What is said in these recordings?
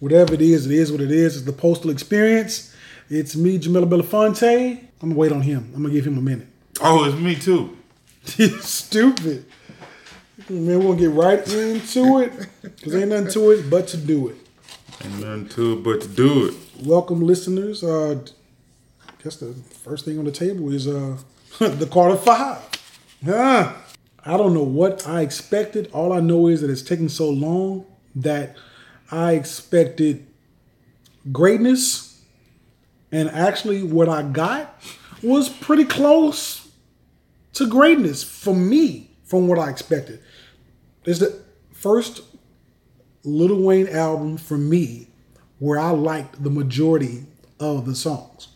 Whatever it is, it is what it is. It's the postal experience. It's me, Jamila Belafonte. I'm gonna wait on him. I'm gonna give him a minute. Oh, it's me too. Stupid. Man, we're gonna get right into it. Cause ain't nothing to it but to do it. Ain't nothing to it but to do it. Welcome listeners. Uh I guess the first thing on the table is uh the Carter V. Yeah. I don't know what I expected. All I know is that it's taking so long that I expected greatness. And actually, what I got was pretty close to greatness for me from what I expected. It's the first Lil Wayne album for me where I liked the majority of the songs.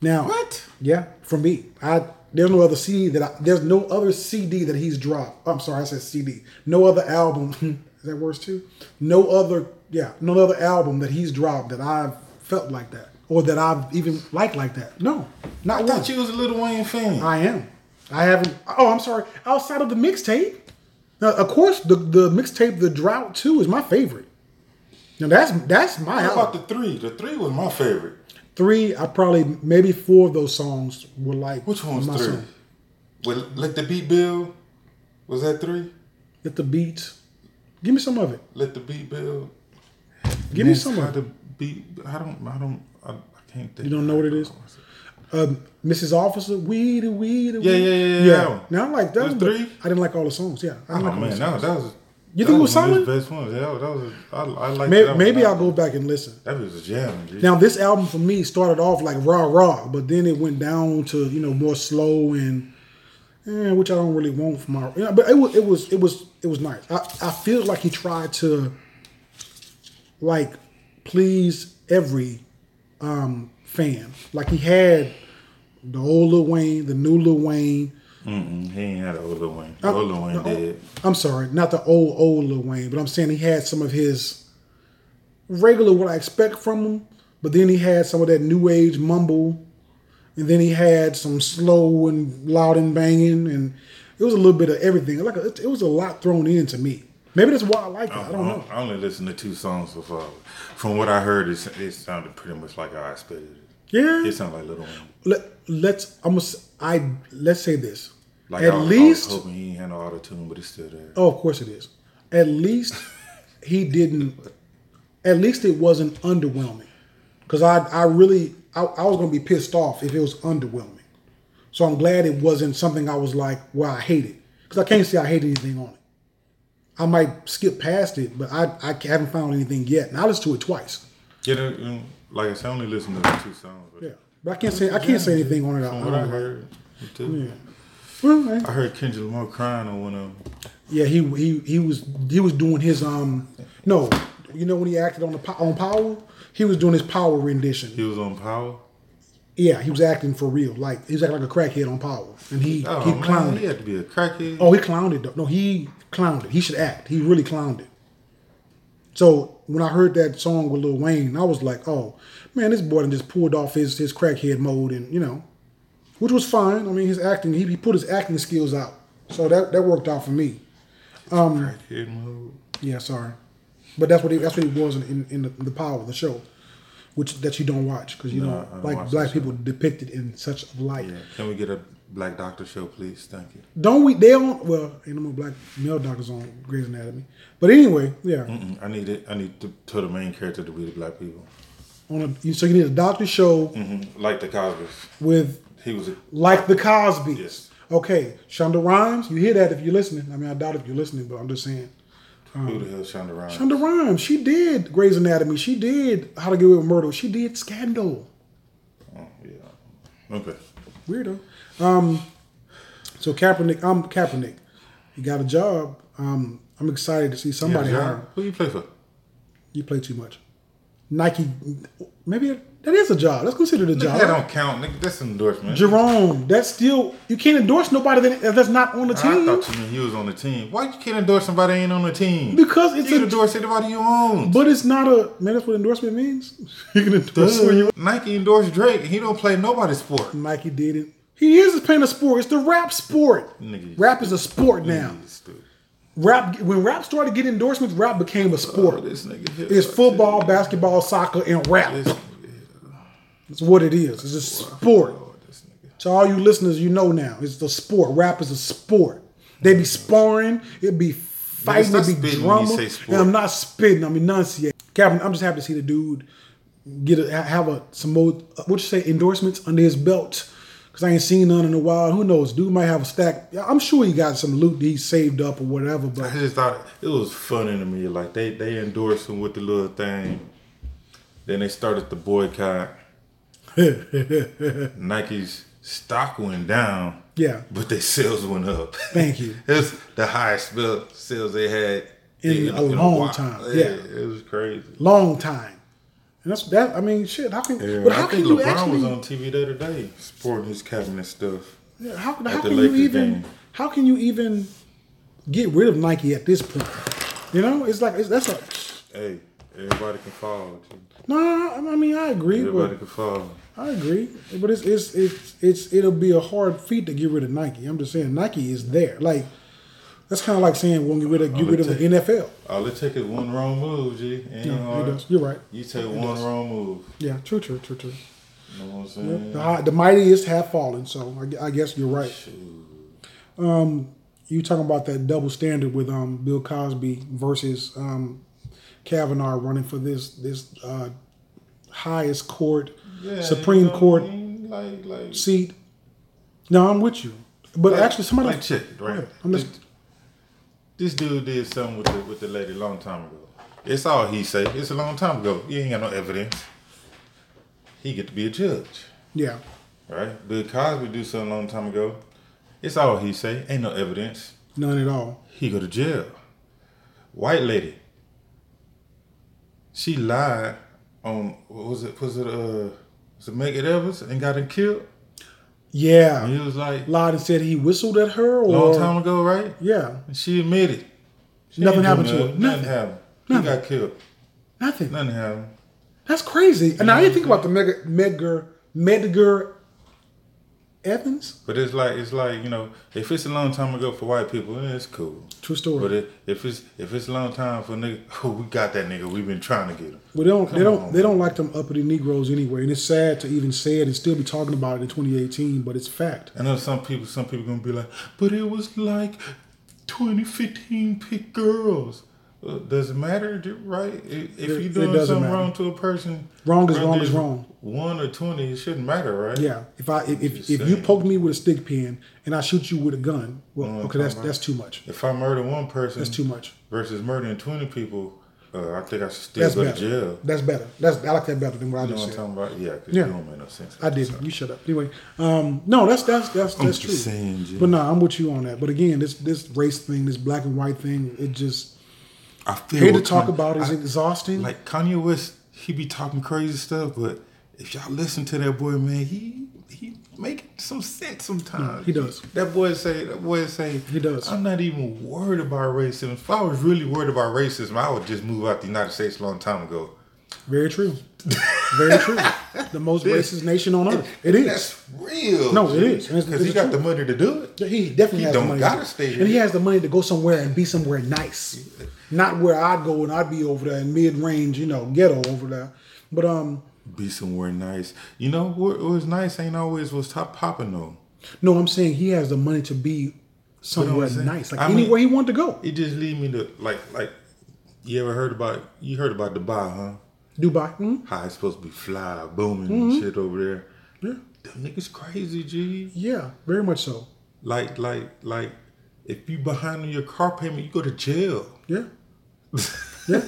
Now, What? yeah, for me, I there's no other CD that I, there's no other CD that he's dropped. I'm sorry, I said CD. No other album. is that worse too? No other, yeah, no other album that he's dropped that I've felt like that or that I've even liked like that. No, not I one. thought you was a Lil Wayne fan. I am. I haven't. Oh, I'm sorry. Outside of the mixtape, now of course the the mixtape, the Drought Two, is my favorite. Now that's that's my How album. about the three? The three was my favorite. Three, I probably maybe four of those songs were like Which one's my three? song. With Let the Beat Build? Was that three? Let the beats. Give me some of it. Let the Beat Build? Give me some of the it. beat. I don't. I don't. I, I can't think. You don't know what it is? Um, Mrs. Officer, weed, weed, Yeah, yeah, yeah, yeah, that one. Now I like that. Those three? I didn't like all the songs. Yeah, I Oh didn't like all man, the that, songs. that was. You that think it was one solid? Best ones. Yeah, that was. I, I like. Maybe, that maybe. I'll go back and listen. That was a jam. Dude. Now this album for me started off like raw raw, but then it went down to you know more slow and eh, which I don't really want from my. But it was it was it was it was nice. I I feel like he tried to like please every um fan. Like he had the old Lil Wayne, the new Lil Wayne. Mm-mm, he ain't had a old Lil Wayne. Uh, old Lil Wayne no. dead. I'm sorry, not the old old Lil Wayne, but I'm saying he had some of his regular what I expect from him, but then he had some of that new age mumble, and then he had some slow and loud and banging, and it was a little bit of everything. Like a, it was a lot thrown in to me. Maybe that's why I like it. I don't know. I only listened to two songs so far. From what I heard, it, it sounded pretty much like I expected it. Yeah, It sounded like Lil Wayne. Let, let's. I'm. gonna I let's say this. Like At I, least, I was hoping he had no auto tune, but it's still there. Oh, of course it is. At least he didn't. At least it wasn't underwhelming, because I I really I, I was gonna be pissed off if it was underwhelming. So I'm glad it wasn't something I was like, well, I hate it, because I can't say I hate anything on it. I might skip past it, but I I haven't found anything yet. And I listened to it twice. Yeah, you know, like I said, I only listened to the two songs. But Yeah, but I can't say I can't say anything on it. I, From I what I heard, too. Well. I heard Kendrick Lamar crying on one of them. Yeah, he he he was he was doing his um no, you know when he acted on the on Power, he was doing his Power rendition. He was on Power. Yeah, he was acting for real, like he was acting like a crackhead on Power, and he Oh, he man, clowned he had to be a crackhead. Oh, he clowned it. Though. No, he clowned it. He should act. He really clowned it. So when I heard that song with Lil Wayne, I was like, oh man, this boy just pulled off his his crackhead mode, and you know, which was fine. I mean, his acting, he, he put his acting skills out, so that that worked out for me. Um, crackhead mode. Yeah, sorry, but that's what he, that's what he was in, in, in the, the power of the show, which that you don't watch because you No, don't don't like black people depicted in such a light. Yeah. Can we get a Black Doctor show, please? Thank you. Don't we? They don't. Well, ain't no more black male doctors on Grey's Anatomy, but anyway, yeah. Mm-mm, I need it. I need to tell the main character to be the black people. On a, so you need a doctor show hmm Like the Cosby's. with He was a like the Cosbys. Yes. Okay, Shonda Rhimes. You hear that if you're listening? I mean, I doubt if you're listening, but I'm just saying. Who the hell Shonda Rhimes? Shonda Rhimes. She did Grey's Anatomy. She did How to Get Away with Murder. She did Scandal. Oh, yeah. Okay. Weirdo. Um, so Kaepernick, I'm Kaepernick. He got a job. Um, I'm excited to see somebody Yeah, hire. him. Who you play for? You play too much. Nike, maybe that is a job. Let's consider it a job. that don't count. Nigga, that's an endorsement. Jerome, that's still you can't endorse nobody that, that's not on the team. I thought you meant he was on the team. Why you can't endorse somebody that ain't on the team? because it's you can a. endorse anybody you own. But it's not a man. That's what endorsement means. You can endorse who you. Nike endorsed Drake. He don't play nobody's sport. Nike did it. He is playing a sport. It's the rap sport. Nigga, Rap is a sport now. Rap when rap started getting endorsements, rap became a oh, sport. Oh, this nigga here. It's football, basketball, soccer, and rap. This. It's what it is. It's a sport. To all you listeners, you know now. It's the sport. Rap is a sport. They be sparring. It be fighting. It be drama. And. I'm not spitting. I'm enunciating. Kevin, I'm just happy to see the dude get a, have a some more uh, what you say endorsements under his belt. Cause I ain't seen none in a while. Who knows? Dude might have a stack. I'm sure he got some loot that he saved up or whatever. But I just thought it was funny to me. Like they they endorsed him with the little thing. Then they started the boycott. Nike's stock went down, yeah, but their sales went up. thank you. it was the highest sales they had In a long while. time, yeah. it was crazy. Long time. And that's that. I mean, shit. How can? Yeah, but how I can think you LeBron actually? was on TV the other day supporting his Kaepernick stuff. Yeah, how, how can you Lakers even game. how can you even get rid of Nike at this point? You know, it's like it's, that's a Hey, everybody can fall. G. no. I mean, I agree, Everybody but can fall. I agree, but it's it's it's it's it'll be a hard feat to get rid of Nike. I'm just saying Nike is there. Like that's kind of like saying we'll get rid of get rid of the NFL. All it take is one wrong move, G. Ain't Yeah, it does. You're right. You take one wrong move. Yeah, true, true, true, true. You know what I'm saying? The, the mightiest have fallen, so I, I guess you're right. Um, you talking about that double standard with um Bill Cosby versus um Kavanaugh running for this this uh, highest court Yeah, Supreme you know Court I mean? Like, like, seat. No, I'm with you, but like- actually somebody. like check right? this, this dude did something with the with the lady a long time ago. It's all he say. It's a long time ago. You ain't got no evidence. He get to be a judge, yeah, right? Bill Cosby do something a long time ago. It's all he say. Ain't no evidence. none at all. He go to jail. White lady. She lied on what was it? Was it uh? Was it Medgar Evans and got him killed? Yeah, And he was like lied and said he whistled at her, or long time ago, right? yeah, And she admitted. She Nothing happened to her. Nothing, Nothing. happened. Nothing. He got killed. nothing. Nothing happened. That's crazy. And now you think about the Medgar Medgar Evans. But it's like it's like you know, if it's a long time ago for white people, eh, it's cool. True story. But it, if it's if it's a long time for nigga, oh, we got that nigga. We've been trying to get him. Well, they don't. they don't. on, they don't like them uppity Negroes anyway, and it's sad to even say it and still be talking about it in 2018. But it's fact. I know some people. Some people gonna be like, but it was like 2015 pick girls. Does it matter, right? If you're doing something matter. wrong to a person, Wrong is wrong is wrong. One or twenty, it shouldn't matter, right? Yeah. If I if if, if you poke me with a stick pin and I shoot you with a gun, well, Mm, okay, that's that's too much. If I murder one person, That's too much. versus murdering 20 people, uh, I think I should still That's go better. to jail. That's better. That's I like that better than what I You know just what said. I'm talking about? Yeah, because Yeah. you don't make no sense. I didn't You shut up. Anyway, um, no, that's that's that's I'm that's just true. saying. But no, I'm with you on that. But again, this this race thing, this black and white thing, it just I feel hate to talk Kanye- about. It's I- exhausting. Like Kanye West, he be talking crazy stuff, but if y'all listen to that boy, man, he he make some sense sometimes. he does. That boy say, that boy say, He does. I'm not even worried about racism. If I was really worried about racism, I would just move out the United States a long time ago. Very true. Very true. The most racist nation on earth. It is. That's real. No, it is. Because he got true. the money to do it. He definitely He has don't the money. gotta stay And he has the money to go somewhere and be somewhere nice. Not where I'd go and I'd be over there in mid range, you know, ghetto over there. But um, Be somewhere nice. You know what was nice ain't always was top popping though. no, I'm saying he has the money to be somewhere saying? nice, like I mean- anywhere he wanted to go. It just lead me to like like you ever heard about you heard about Dubai, huh? Dubai. Mhm. How it's supposed to be fly, booming and shit over there. Yeah, Them niggas crazy, G. yeah, very much so. Like like like if you behind on your car payment, you go to jail. Yeah, yeah.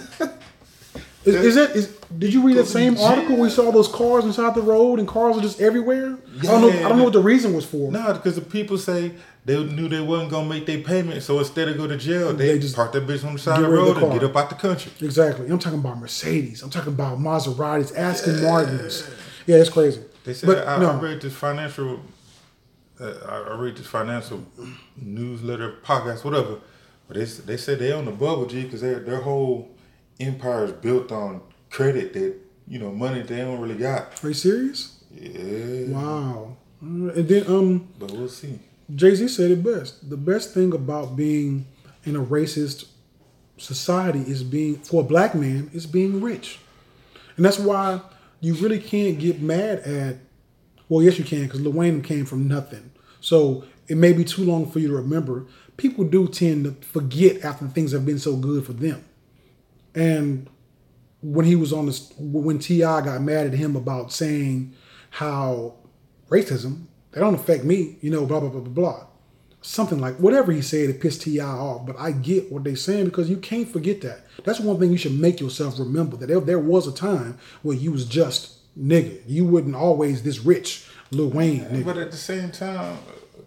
Is, is that is? Did you read that same article? We saw those cars inside the road, and cars are just everywhere. I don't know. I don't know what the reason was for. Nah, because the people say they knew they wasn't gonna make their payment, so instead of go to jail, they, They just park that bitch on the side of the road the and get up out the country. Exactly. I'm talking about Mercedes. I'm talking about Maseratis, Aston Martins. Yeah, it's crazy. They said but I, no, I read this financial, uh, I I read this financial newsletter, podcast, whatever. But they they said they on the bubble, G, because their their whole empire is built on credit that you know money they don't really got. are you serious? Yeah, Wow. Uh, And then um, but we'll see. Jay Z said it best. The best thing about being in a racist society is being for a black man is being rich, and that's why you really can't get mad at. Well, yes, you can because Lil Wayne came from nothing, so it may be too long for you to remember. People do tend to forget after things have been so good for them, and when he was on this, when T.I. got mad at him about saying how racism they don't affect me, you know, blah blah blah blah blah something like whatever he said it pissed T.I. off. But I get what they're saying because you can't forget that. That's one thing you should make yourself remember that there, there was a time where you was just nigga. You wouldn't always this rich, Lil Wayne. Nigga. But at the same time,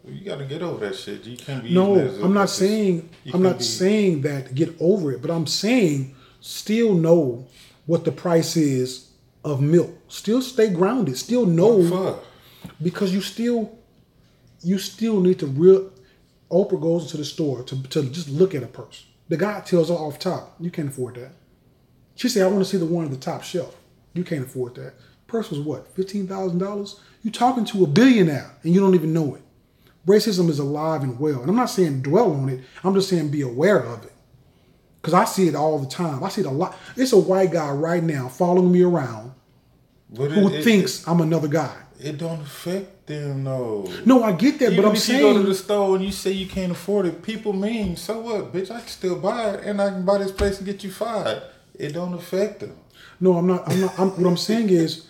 you got to get over that shit. You can't be. No, using that as a- I'm not saying I'm can't be- saying that get over it, but I'm saying still know what the price is of milk. Still stay grounded. Still know. Because you still you still need to real Oprah goes into the store to, to just look at a purse. The guy tells her off top, you can't afford that. She said, I want to see the one at the top shelf. You can't afford that. Purse was what, fifteen thousand dollars? You talking to a billionaire and you don't even know it. Racism is alive and well. And I'm not saying dwell on it, I'm just saying be aware of it. Because I see it all the time. I see it a lot. It's a white guy right now following me around But who it, it- thinks I'm another guy. It, don't affect them though. No, I get that, Even but I'm if you go to the store and you say you can't afford it, people mean so what, bitch? I can still buy it, and I can buy this place and get you fired. It don't affect them. No, I'm not. I'm not. I'm, what I'm saying is,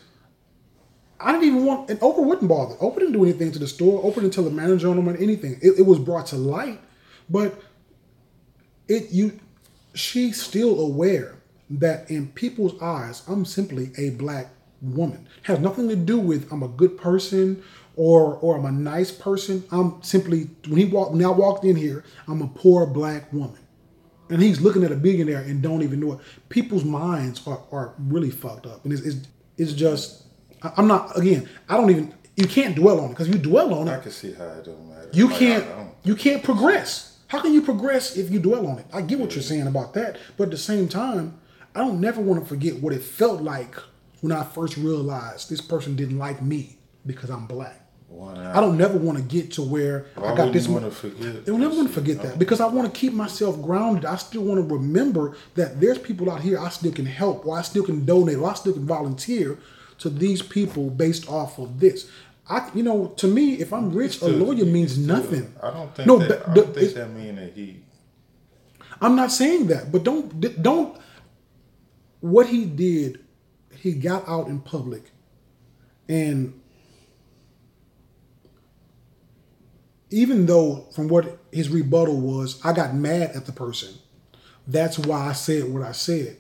I didn't even want. And Oprah wouldn't bother. Oprah didn't do anything to the store. Oprah didn't tell the manager on them or anything. It, it was brought to light, but it you, she's still aware that in people's eyes, I'm simply a black woman. Has nothing to do with I'm a good person or or I'm a nice person. I'm simply when he walked when I walked in here, I'm a poor black woman and he's looking at a billionaire and don't even know it. People's minds are, are really fucked up, and it's it's, it's just I'm not again. I don't even you can't dwell on it because you dwell on it. I can see how it don't matter. you Like, can't, you can't progress. How can you progress if you dwell on it? I get what you're saying about that, but at the same time, I don't never want to forget what it felt like when I first realized this person didn't like me because I'm black. I don't never want to get to where Why I got this. want to forget? They'll never want to forget that because I want to keep myself grounded. I still want to remember that there's people out here I still can help, or I still can donate, or I still can volunteer to these people based off of this. I, you know, to me, if I'm rich, a lawyer means still- nothing. I don't think No, that. I don't think that mean that he. I'm not saying that, but don't don't. What he did, he got out in public, and even though from what his rebuttal was, I got mad at the person. That's why I said what I said.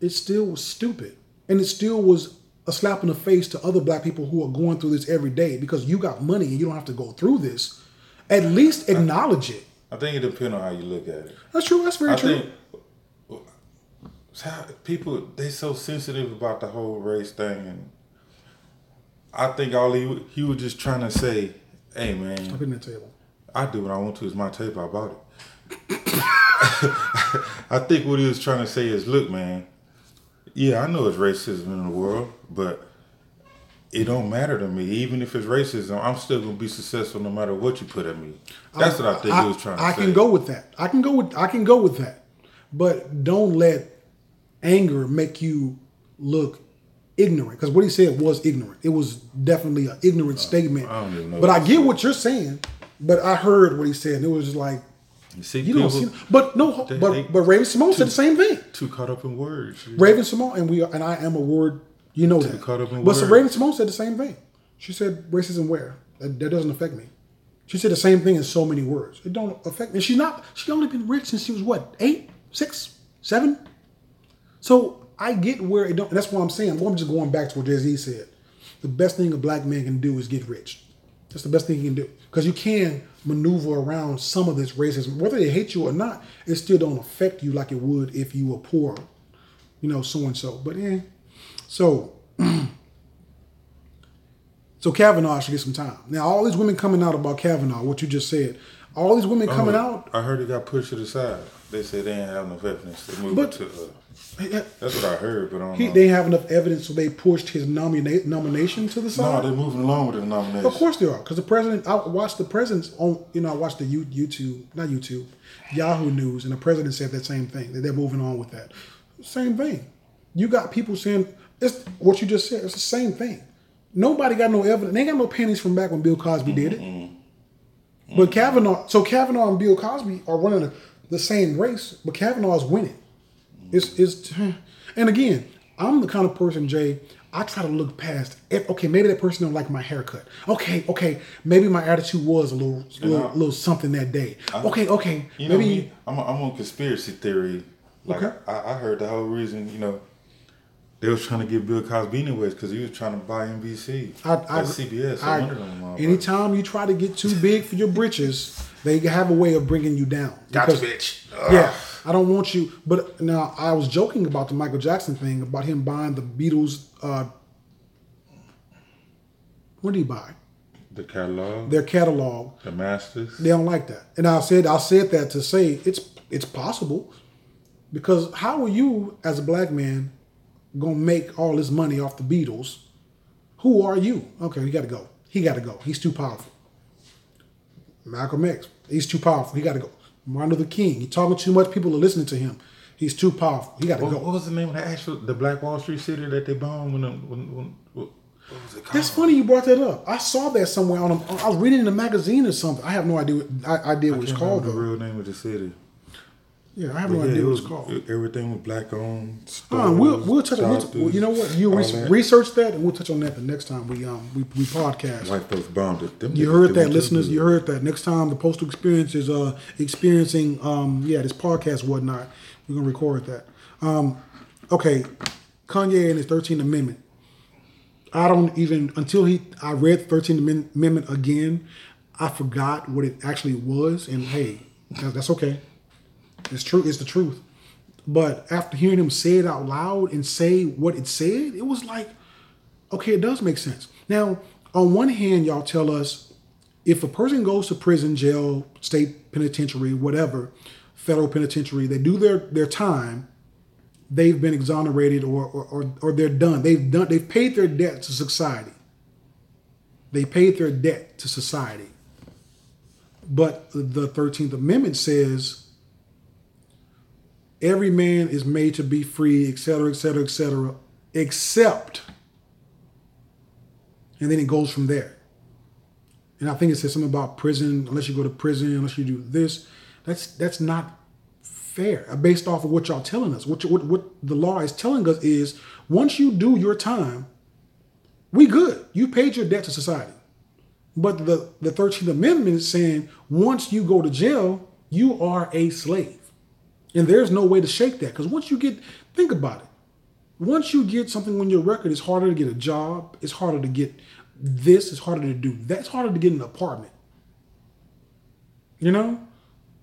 It still was stupid, and it still was a slap in the face to other black people who are going through this every day because you got money and you don't have to go through this. At least acknowledge it. I think it depends on how you look at it. That's true. That's very I true. think people they so sensitive about the whole race thing, and I think all he he was just trying to say, "Hey man, in that table. I do what I want to. It's my table. I bought it." I think what he was trying to say is, "Look, man, yeah, I know it's racism in the world, but." It don't matter to me. Even if it's racism, I'm still gonna be successful no matter what you put at me. That's what I think he was trying to I say. I can go with that. I can go with I can go with that. But don't let anger make you look ignorant. Because what he said was ignorant. It was definitely an ignorant statement. Uh, I don't even know but I get said. what you're saying. But I heard what he said, and it was just like You see, you don't see. But no, they- but they- but Raven-Symoné said the same thing. too caught up in words. Raven-Symoné, and we are, and I am a word. You know that. caught up in but so. Raven-Symoné said the same thing. She said racism where that, that doesn't affect me. She said the same thing in so many words. It don't affect me. She's not. She only been rich since she was what eight, six, seven. So I get where it don't. That's what I'm saying. Well, I'm just going back to what Jay Z said. The best thing a black man can do is get rich. That's the best thing he can do because you can maneuver around some of this racism, whether they hate you or not. It still don't affect you like it would if you were poor, you know, so and so. But yeah, so so Kavanaugh should get some time. Now, all these women coming out about Kavanaugh, what you just said, all these women coming Oh, out. I heard it got pushed to the side. They said they ain't have enough evidence to move But- to. Uh, that's what I heard, but I don't He, know. they didn't have enough evidence, so they pushed his nomina- nomination to the side. no, they're moving along with his nomination. Of course they are, because the president. I watched the president's on. You know, I watched the YouTube, not YouTube, Yahoo News, and the president said that same thing. That they're moving on with that. Same thing. You got people saying it's what you just said. It's the same thing. Nobody got no evidence. They ain't got no pennies from back when Bill Cosby did it. But Kavanaugh, so Kavanaugh and Bill Cosby are running the, the same race, but Kavanaugh is winning. It's, it's, and again, I'm the kind of person, Jay. I try to look past. If, okay, maybe that person don't like my haircut. Okay, okay, maybe my attitude was a little, little, I- little something that day. Okay, okay, You know maybe. me, I'm, I'm on conspiracy theory. Like Okay. I, I heard the whole reason, you know, they was trying to get Bill Cosby anyways because he was trying to buy NBC. I, or I, CBS. I, I, one of anytime you try to get too big for your britches, they have a way of bringing you down. Gotcha, Because- bitch. Yeah, I don't want you. But now I was joking about the Michael Jackson thing about him buying the Beatles. Uh, what did he buy? The catalog, Their catalog. the masters. They don't like that, and I said I said that to say it's it's possible because how are you as a black man gonna make all this money off the Beatles? Who are you? Okay, he got to go. He got to go. He's too powerful. Malcolm X, he's too powerful. He got to go. Martin Luther King, he talking too much. People are listening to him. He's too powerful. He got to What, go. what was the name of the actual the Black Wall Street city that they bombed when, when, when what, what was it called? That's funny you brought that up. I saw that somewhere on. A, I was reading in a magazine or something. I have no idea. What, I, idea what it's called the real name of the city. Yeah, I have But no yeah, idea what it's called. it- everything was black owned. Uh, we'll we'll touch on. We'll, you know what? You re- that. research that, and we'll touch on that the next time we um we, we podcast. White folks bombed it. Them You heard that, listeners. You heard that. Next time the postal experience is uh experiencing um yeah this podcast whatnot. We're gonna record that. Um, okay, Kanye and his Thirteenth Amendment. I don't even until he I read the Thirteenth Amendment again. I forgot what it actually was, and hey, that's okay. It's true. It's the truth. But after hearing him say it out loud and say what it said, it was like, okay, it does make sense. Now, on one hand, y'all tell us if a person goes to prison, jail, state penitentiary, whatever, federal penitentiary, they do their their time, they've been exonerated or or, or, or they're done. They've done they've paid their debt to society. They paid their debt to society. But the 13th Amendment says every man is made to be free, et cetera, et cetera, et cetera, except, and then it goes from there. And I think it says something about prison, unless you go to prison, unless you do this. That's that's not fair. Uh, Based off of what y'all telling us, what, what what the law is telling us is once you do your time, we good. You paid your debt to society. But the, the 13th Amendment is saying once you go to jail, you are a slave. And there's no way to shake that. Because once you get, think about it. Once you get something on your record, it's harder to get a job. It's harder to get this. It's harder to do that. It's harder to get an apartment. You know?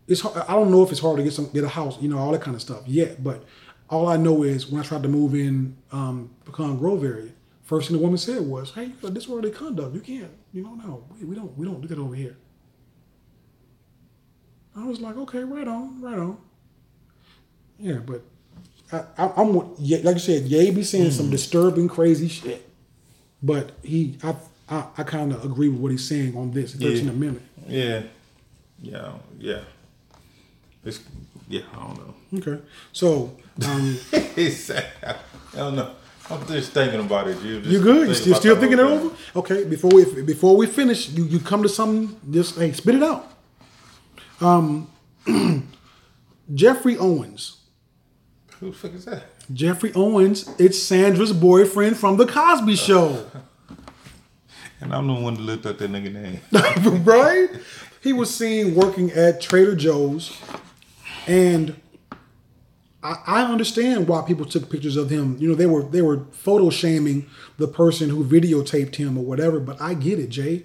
It's har- I don't know if it's hard to get some get a house, you know, all that kind of stuff yet. But all I know is when I tried to move in um, Pecan Grove area, first thing the woman said was, "Hey, where they conduct. You can't, you know, no, we, we don't, we don't do that over here." I was like, "Okay, right on, right on." Yeah, but I, I, I'm yeah, like you said, Ye be saying some disturbing, crazy shit, but he, I, I, I kind of agree with what he's saying on this 13th Yeah. Amendment. Yeah, yeah, yeah. It's yeah. I don't know. Okay, so um, I don't know. I'm just thinking about it. You you good? You still, still thinking it over? over? Okay, before we before we finish, you, you come to something. Just hey, spit it out. Um, Geoffrey Owens. Who the fuck is that? Geoffrey Owens, it's Sondra's boyfriend from the Cosby Show, And I'm the one that looked up that nigga name. right? He was seen working at Trader Joe's, and I, I understand why people took pictures of him. You know, they were they were photo shaming the person who videotaped him or whatever. But I get it, Jay.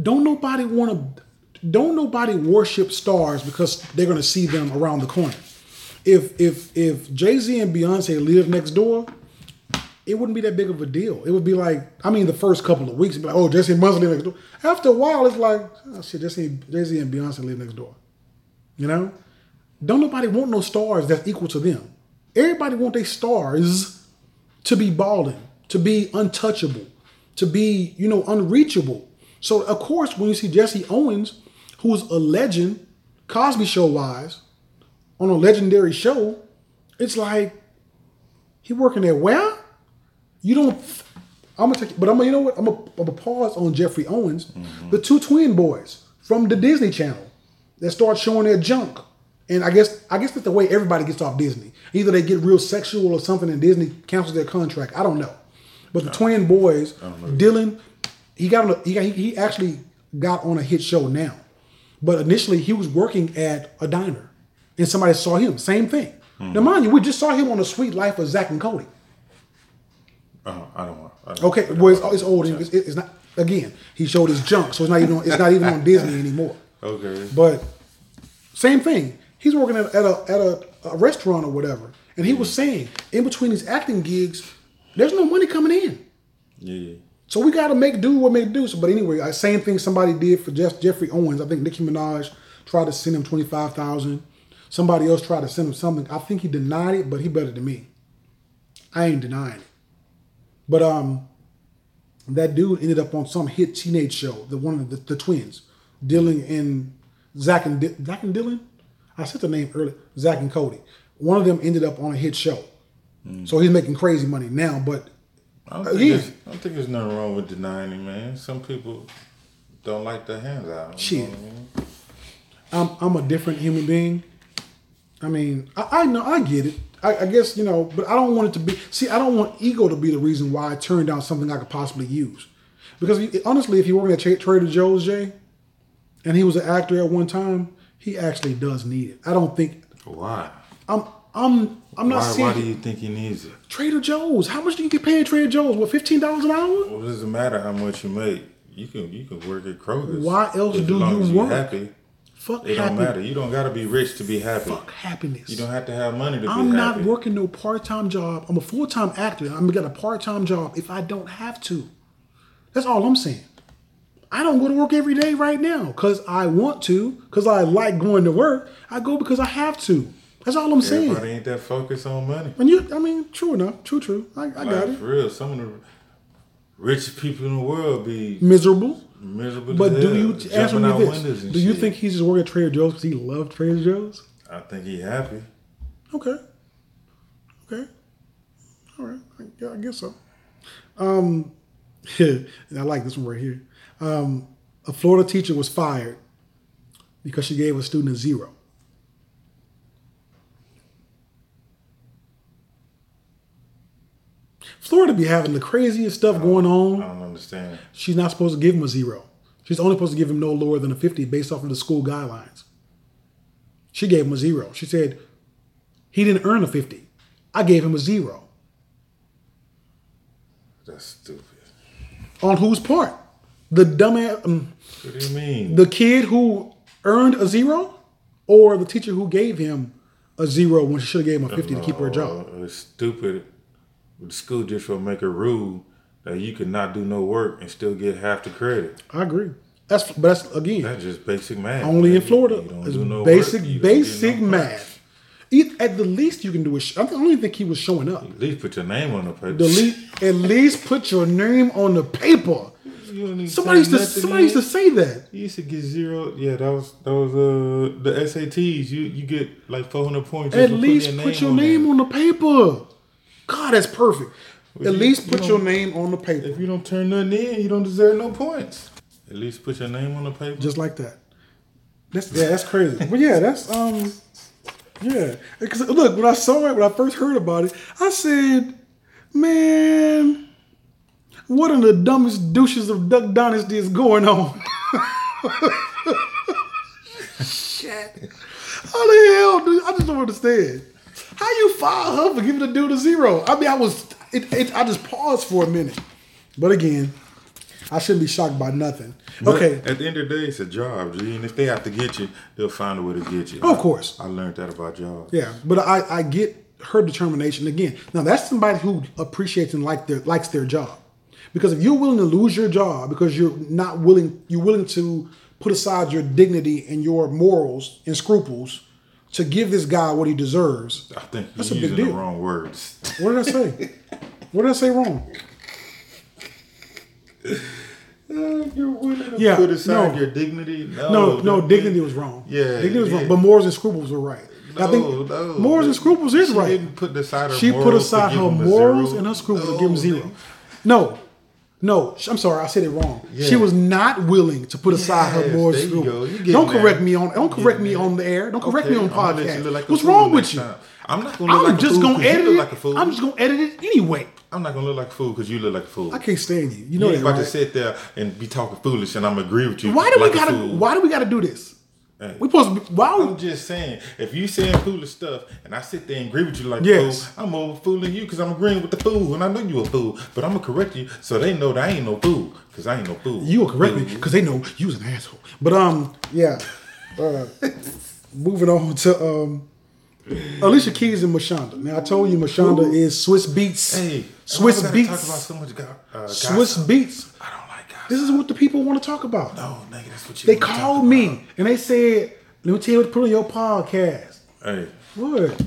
Don't nobody want to. Don't nobody worship stars because they're going to see them around the corner. If if if Jay Z and Beyonce live next door, it wouldn't be that big of a deal. It would be like, I mean, the first couple of weeks, be like, oh, Jesse and Beyonce next door. After a while, it's like, oh shit, Jesse, Jay Z and Beyonce live next door. You know, don't nobody want no stars that's equal to them. Everybody want their stars to be balling, to be untouchable, to be you know unreachable. So of course, when you see Jesse Owens, who's a legend, Cosby Show wise, on a legendary show, it's like he working there where? You don't. I'm gonna take, but I'm gonna, you know what? I'm gonna, I'm gonna pause on Geoffrey Owens, the two twin boys from the Disney Channel that start showing their junk, and I guess I guess that's the way everybody gets off Disney. Either they get real sexual or something, and Disney cancels their contract. I don't know, but the twin boys, Dylan, he got on a, he got, he- he actually got on a hit show now, but initially he was working at a diner, and somebody saw him. Same thing. Now, hmm. mind you, we just saw him on the Suite Life of Zack and Cody. Uh, I don't want. I don't, Okay, don't well, it's, it's old. It's, it's not. Again, he showed his junk, so it's not even. On, it's not even on Disney anymore. Okay. But same thing. He's working at, at a at a, a restaurant or whatever, and he was hmm. saying in between these acting gigs, there's no money coming in. Yeah. So we got to make do what make do. So, but anyway, I- same thing somebody did for Jeff, Geoffrey Owens. I think Nicki Minaj tried to send him twenty five thousand. Somebody else tried to send him something. I think he denied it, but he better than me. I ain't denying it. But um, that dude ended up on some hit teenage show. The one of the, the twins, Dylan and Zach and Di- Zach and Dylan. I said the name earlier. Zach and Cody. One of them ended up on a hit show. So he's making crazy money now. But I don't, think there's, I don't think there's nothing wrong with denying it, man. Some people don't like their hands out. You know Shit. I mean? I'm I'm a different human being. I mean, I, I know I get it. I, I guess you know, but I don't want it to be. See, I don't want ego to be the reason why I turn down something I could possibly use. Because honestly, if you're working at Trader Joe's, Jay, and he was an actor at one time, he actually does need it. I don't think Why? I'm I'm I'm not Why, saying why do you think he needs it? Trader Joe's. How much do you get paid at Trader Joe's? What fifteen dollars an hour? It doesn't matter how much you make? You can you can work at Kroger's. Why else do you as you're work? Happy. Fuck It don't matter. You don't got to be rich to be happy. Fuck happiness. You don't have to have money to be happy. I'm not working no part time job. I'm a full time actor. I'm gonna get a part time job if I don't have to. That's all I'm saying. I don't go to work every day right now because I want to, because I like going to work. I go because I have to. That's all I'm saying. Everybody ain't that focused on money. And you, I mean, true enough, true, true. I, I got it. For real, some of the richest people in the world be Miserable. Miserable. But do you answer me this? Do you shit. think he's just working at Trader Joe's because he loved Trader Joe's? I think he happy. Okay. Okay. All right. I- I guess so. Um, and I like this one right here. Um, a Florida teacher was fired because she gave a student a zero. Florida be having the craziest stuff going on. I don't understand. She's not supposed to give him a zero. She's only supposed to give him no lower than a 50 based off of the school guidelines. She gave him a zero. She said, he didn't earn a 50. I gave him a zero. That's stupid. On whose part? The dumbass, um, What do you mean? the kid who earned a zero, or the teacher who gave him a zero when she should have gave him a 50 to keep her job? It's stupid. The school district will make a rule that you cannot do no work and still get half the credit. I agree. That's but that's again That's just basic math. only in. Florida. You don't It's do no basic work, basic no math. E- At the least you can do is I don't even think he was showing up. At least put your name on the paper. The at least put your name on the paper. You don't need to Somebody used to somebody used to say that. You used to get zero. Yeah, that was that was uh the SATs. You you get like four hundred points. At least putting put your on name on the paper. God, that's perfect. At you- least you put your name on the paper. If you don't turn nothing in, you don't deserve no points. At least put your name on the paper. Just like that. That's yeah, that's crazy. But yeah, that's um yeah. Because look, when I saw it, when I first heard about it, I said, man, what in the dumbest douches of Duck Dynasty is going on? Shit. How the hell, dude? I just don't understand. How you file her for giving the dude a zero? I mean, I was, it, it, I just paused for a minute. But again, I shouldn't be shocked by nothing. But Okay. At the end of the day, it's a job, G. And if they have to get you, they'll find a way to get you. Of course. I learned that about jobs. Yeah, but I, I get her determination again. Now that's somebody who appreciates and like their likes their job. Because if you're willing to lose your job because you're not willing, you're willing to put aside your dignity and your morals and scruples to give this guy what he deserves. I think That's you're a big using the deal. wrong words. What did I say? what did I say wrong? you're willing to Yeah, put aside no. your dignity. No, No, no, dignity was wrong. Yeah, dignity was yeah. wrong, but morals and scruples were right. No, I think no. morals and scruples is she right. Didn't put aside her She put to aside her morals and her scruples to No, give him zero. No, no, I'm sorry, I said it wrong. She was not willing to put aside her Yes, morals there and you. You Don't correct there. me on. Don't correct me on the air. Don't correct Okay, me on I'm gonna let podcast. like What's wrong with you? time. I'm not gonna look I'm like a just fool gonna you edit it. like a fool. I'm just gonna edit it anyway. I'm not gonna look like a fool because you look like a fool. I can't stand you. You You know ain't that, about right? to sit there and be talking foolish, and I'm agree with you. Why do like we gotta? Why do we gotta do this? Hey. We supposed to be. Why? I'm just saying, if you saying foolish stuff and I sit there and agree with you like Yes. fool, I'm more fooling you because I'm agreeing with the fool and I know you a fool. But I'm gonna correct you so they know that I ain't no fool because I ain't no fool. You will correct me because they know you was an asshole. But um, yeah. Uh, moving on to um, Alicia Keys and Mashonda. Now I told you Mashonda is Swizz Beatz. Hey, Swizz why we gotta Beatz. Talk about so much uh, Swizz? Beatz. This is what the people want to talk about. no, nigga, that's what you. they called me and they said, "Let me tell you what to put on your podcast." Hey, What?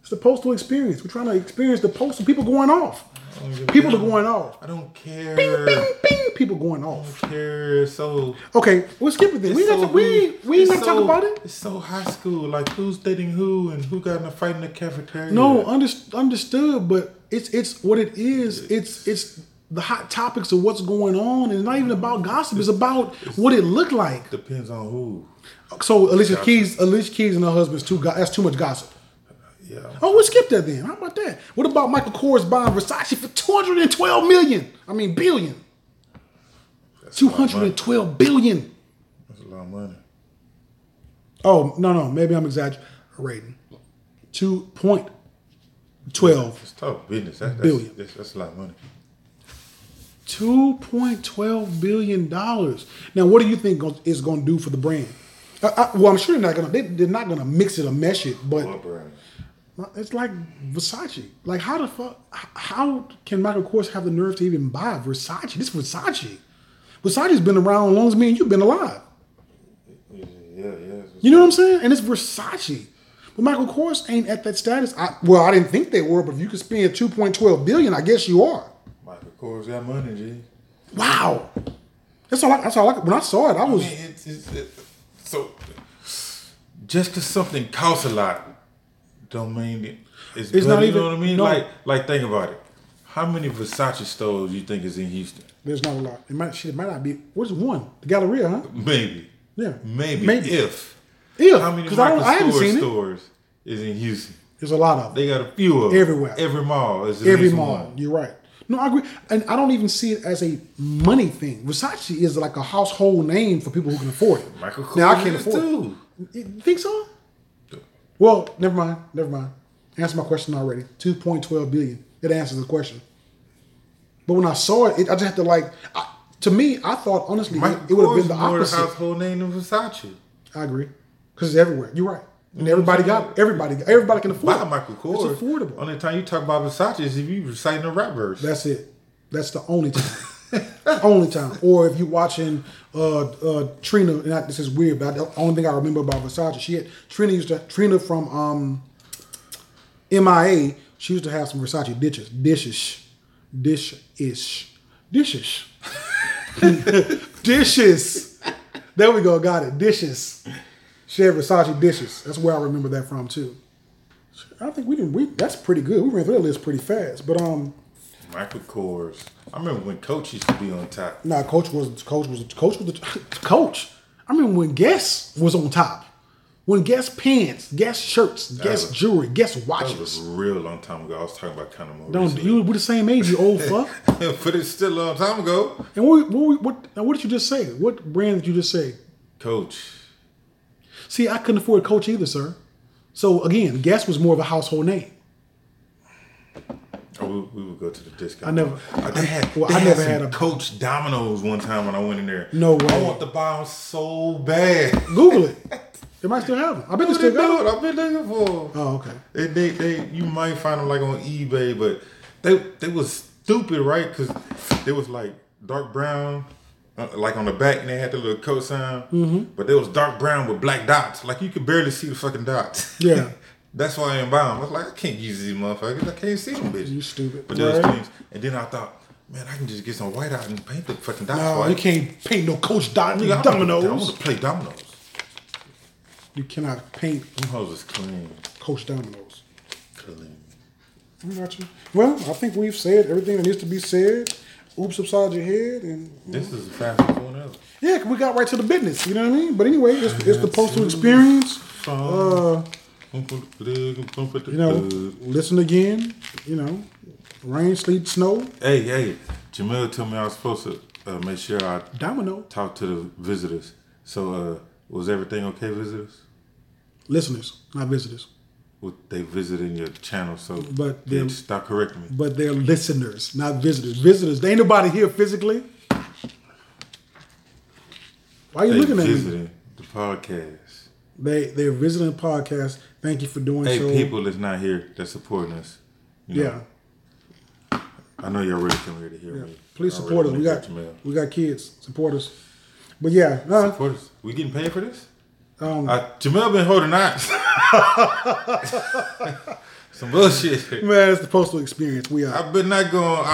It's the postal experience. We're trying to experience the postal. People going off. don't give a People are going off. I don't care. Bing, bing, bing. People going off. I don't care. So Okay, we'll skip it then. We It's ain't got so to, we, we ain't it's got talk about it. It's so high school. Like who's dating who and who got in a fight in the cafeteria. No, under, understood, but it's it's what it is. It's it's the hot topics of what's going on. And It's not even about gossip. It's about what it looked like. depends on who. So Alicia Gossip. Keys, Alicia Keys and her husband's too. Go- that's too much gossip. Yeah. Oh, we'll skip that then. How about that? What about Michael Kors buying Versace for two hundred and twelve million? I mean billion. Two hundred and twelve billion. That's a lot of money. Oh no no maybe I'm exaggerating. Two point twelve. It's tough business. That, that's, Billion. That's, that's a lot of money. Two point twelve billion dollars. Now, what do you think is going to do for the brand? I, I, well, I'm sure they're not going to. They, they're not going to mix it or mesh it, but it's like Versace. Like, how the fuck? How can Michael Kors have the nerve to even buy Versace? This Versace. Versace's been around as long as me and you've been alive. Yeah, yeah. yeah. You know what I'm saying? And it's Versace. But Michael Kors ain't at that status. I, well, I didn't think they were, but if you could spend 2.12 billion, I guess you are. Michael Kors got money, G. Wow. That's all. I, that's all. I, when I saw it, I I was. mean, it's, it's, it, so just because something costs a lot, don't mean it- it's, It's not you know what I mean? no. Like, like think about it. How many Versace stores you think is in Houston? There's not a lot. It might. Shit, it might not be. What's one? The Galleria, huh? Maybe. Yeah. Maybe. Maybe. If. Yeah. How many Because I, don't- I seen stores is in Houston? There's a lot of them. They got a few of them. Everywhere. Every mall is Every mall. one. You're right. No, I agree. And I don't even see it as a money thing. Versace is like a household name for people who can afford it. Michael Kors now I can't afford too. it. You think so? Well, never mind. Never mind. Answer my question already. Two point twelve billion. It answers the question. But when I saw it, it I just had to like. I, to me, I thought honestly, Michael it, would have been the more opposite. household name than Versace. I agree, because it's everywhere. You're right, and everybody got everybody. Everybody can afford Buy it. Michael Kors. It's affordable. Only time you talk about Versace is if you reciting a rap verse. That's it. That's the only time. only time. Or if you're watching uh, uh, Trina, and I, this is weird, but the only thing I remember about Versace, she had Trina used to Trina from um, MIA. She used to have some Versace dishes, dishes, dish ish, dishes, dishes. There we go. Got it. Dishes. She had Versace dishes. That's where I remember that from too. I think we didn't. We that's pretty good. We ran through that list pretty fast. But um, Michael Kors. I remember when Coach used to be on top. Nah, coach was coach was coach was the coach. I remember when Guess was on top. When Guess pants, Guess shirts, Guess was- jewelry, Guess watches. That was a real long time ago. I was talking about kind of more. Don't recently. you? We're the same age, you old fuck. but it's still a long time ago. And what what what, what did you just say? What brand did you just say? Coach. See, I couldn't afford Coach either, sir. So again, Guess was more of a household name. Oh, we, we would go to the discount. I never- Uh, they had, well, they I had never had a- Coach Dominoes one time when I went in there. No way. I want the them so bad. Google it. They might still have them. I bet they What still they got them. I've been looking for. 'em. Oh, okay. They, they, they, you might find them like on eBay, but they, they was stupid, right? Because they was like dark brown, like on the back, and they had the little coat sign. Mm-hmm. But they was dark brown with black dots. Like you could barely see the fucking dots. Yeah. That's why I ain't buying them. I was like, I can't use these motherfuckers. I can't see them bitches. You stupid. But those Right. things, and then I thought, man, I can just get some white out and paint the fucking dots No, white. you can't paint no Coach Dot Nigga, wanna- I want dominoes. to play dominoes. You cannot paint Them hoes is clean. Coach dominoes. Clean. I got you. Well, I think we've said everything that needs to be said. Oops upside your head, and This is the fastest one ever. yeah, we got right to the business. You know what I mean? But anyway, it's, it's the postal experience. Uh, you know, listen again. You know, rain, sleet, snow, Hey, hey, Jamil told me I was supposed to uh, make sure I domino. talk to the visitors. So, uh, was everything okay, visitors? Listeners, not visitors, Well, they visiting your channel, so But they stop correcting me. But they're listeners, not visitors. Visitors, ain't nobody here physically. Why are you They looking at me? visiting the podcast. They they're visiting the podcast. Thank you for doing Hey, so. people that's not here that's supporting us. you know, yeah, I know y'all really come here to hear yeah. me. Please support us. We got we got kids. Support us. But yeah, no, Support us. We getting paid for this? Um, Uh, Jamel been holding out. Some bullshit. man, it's the postal experience. We are. I've been not going.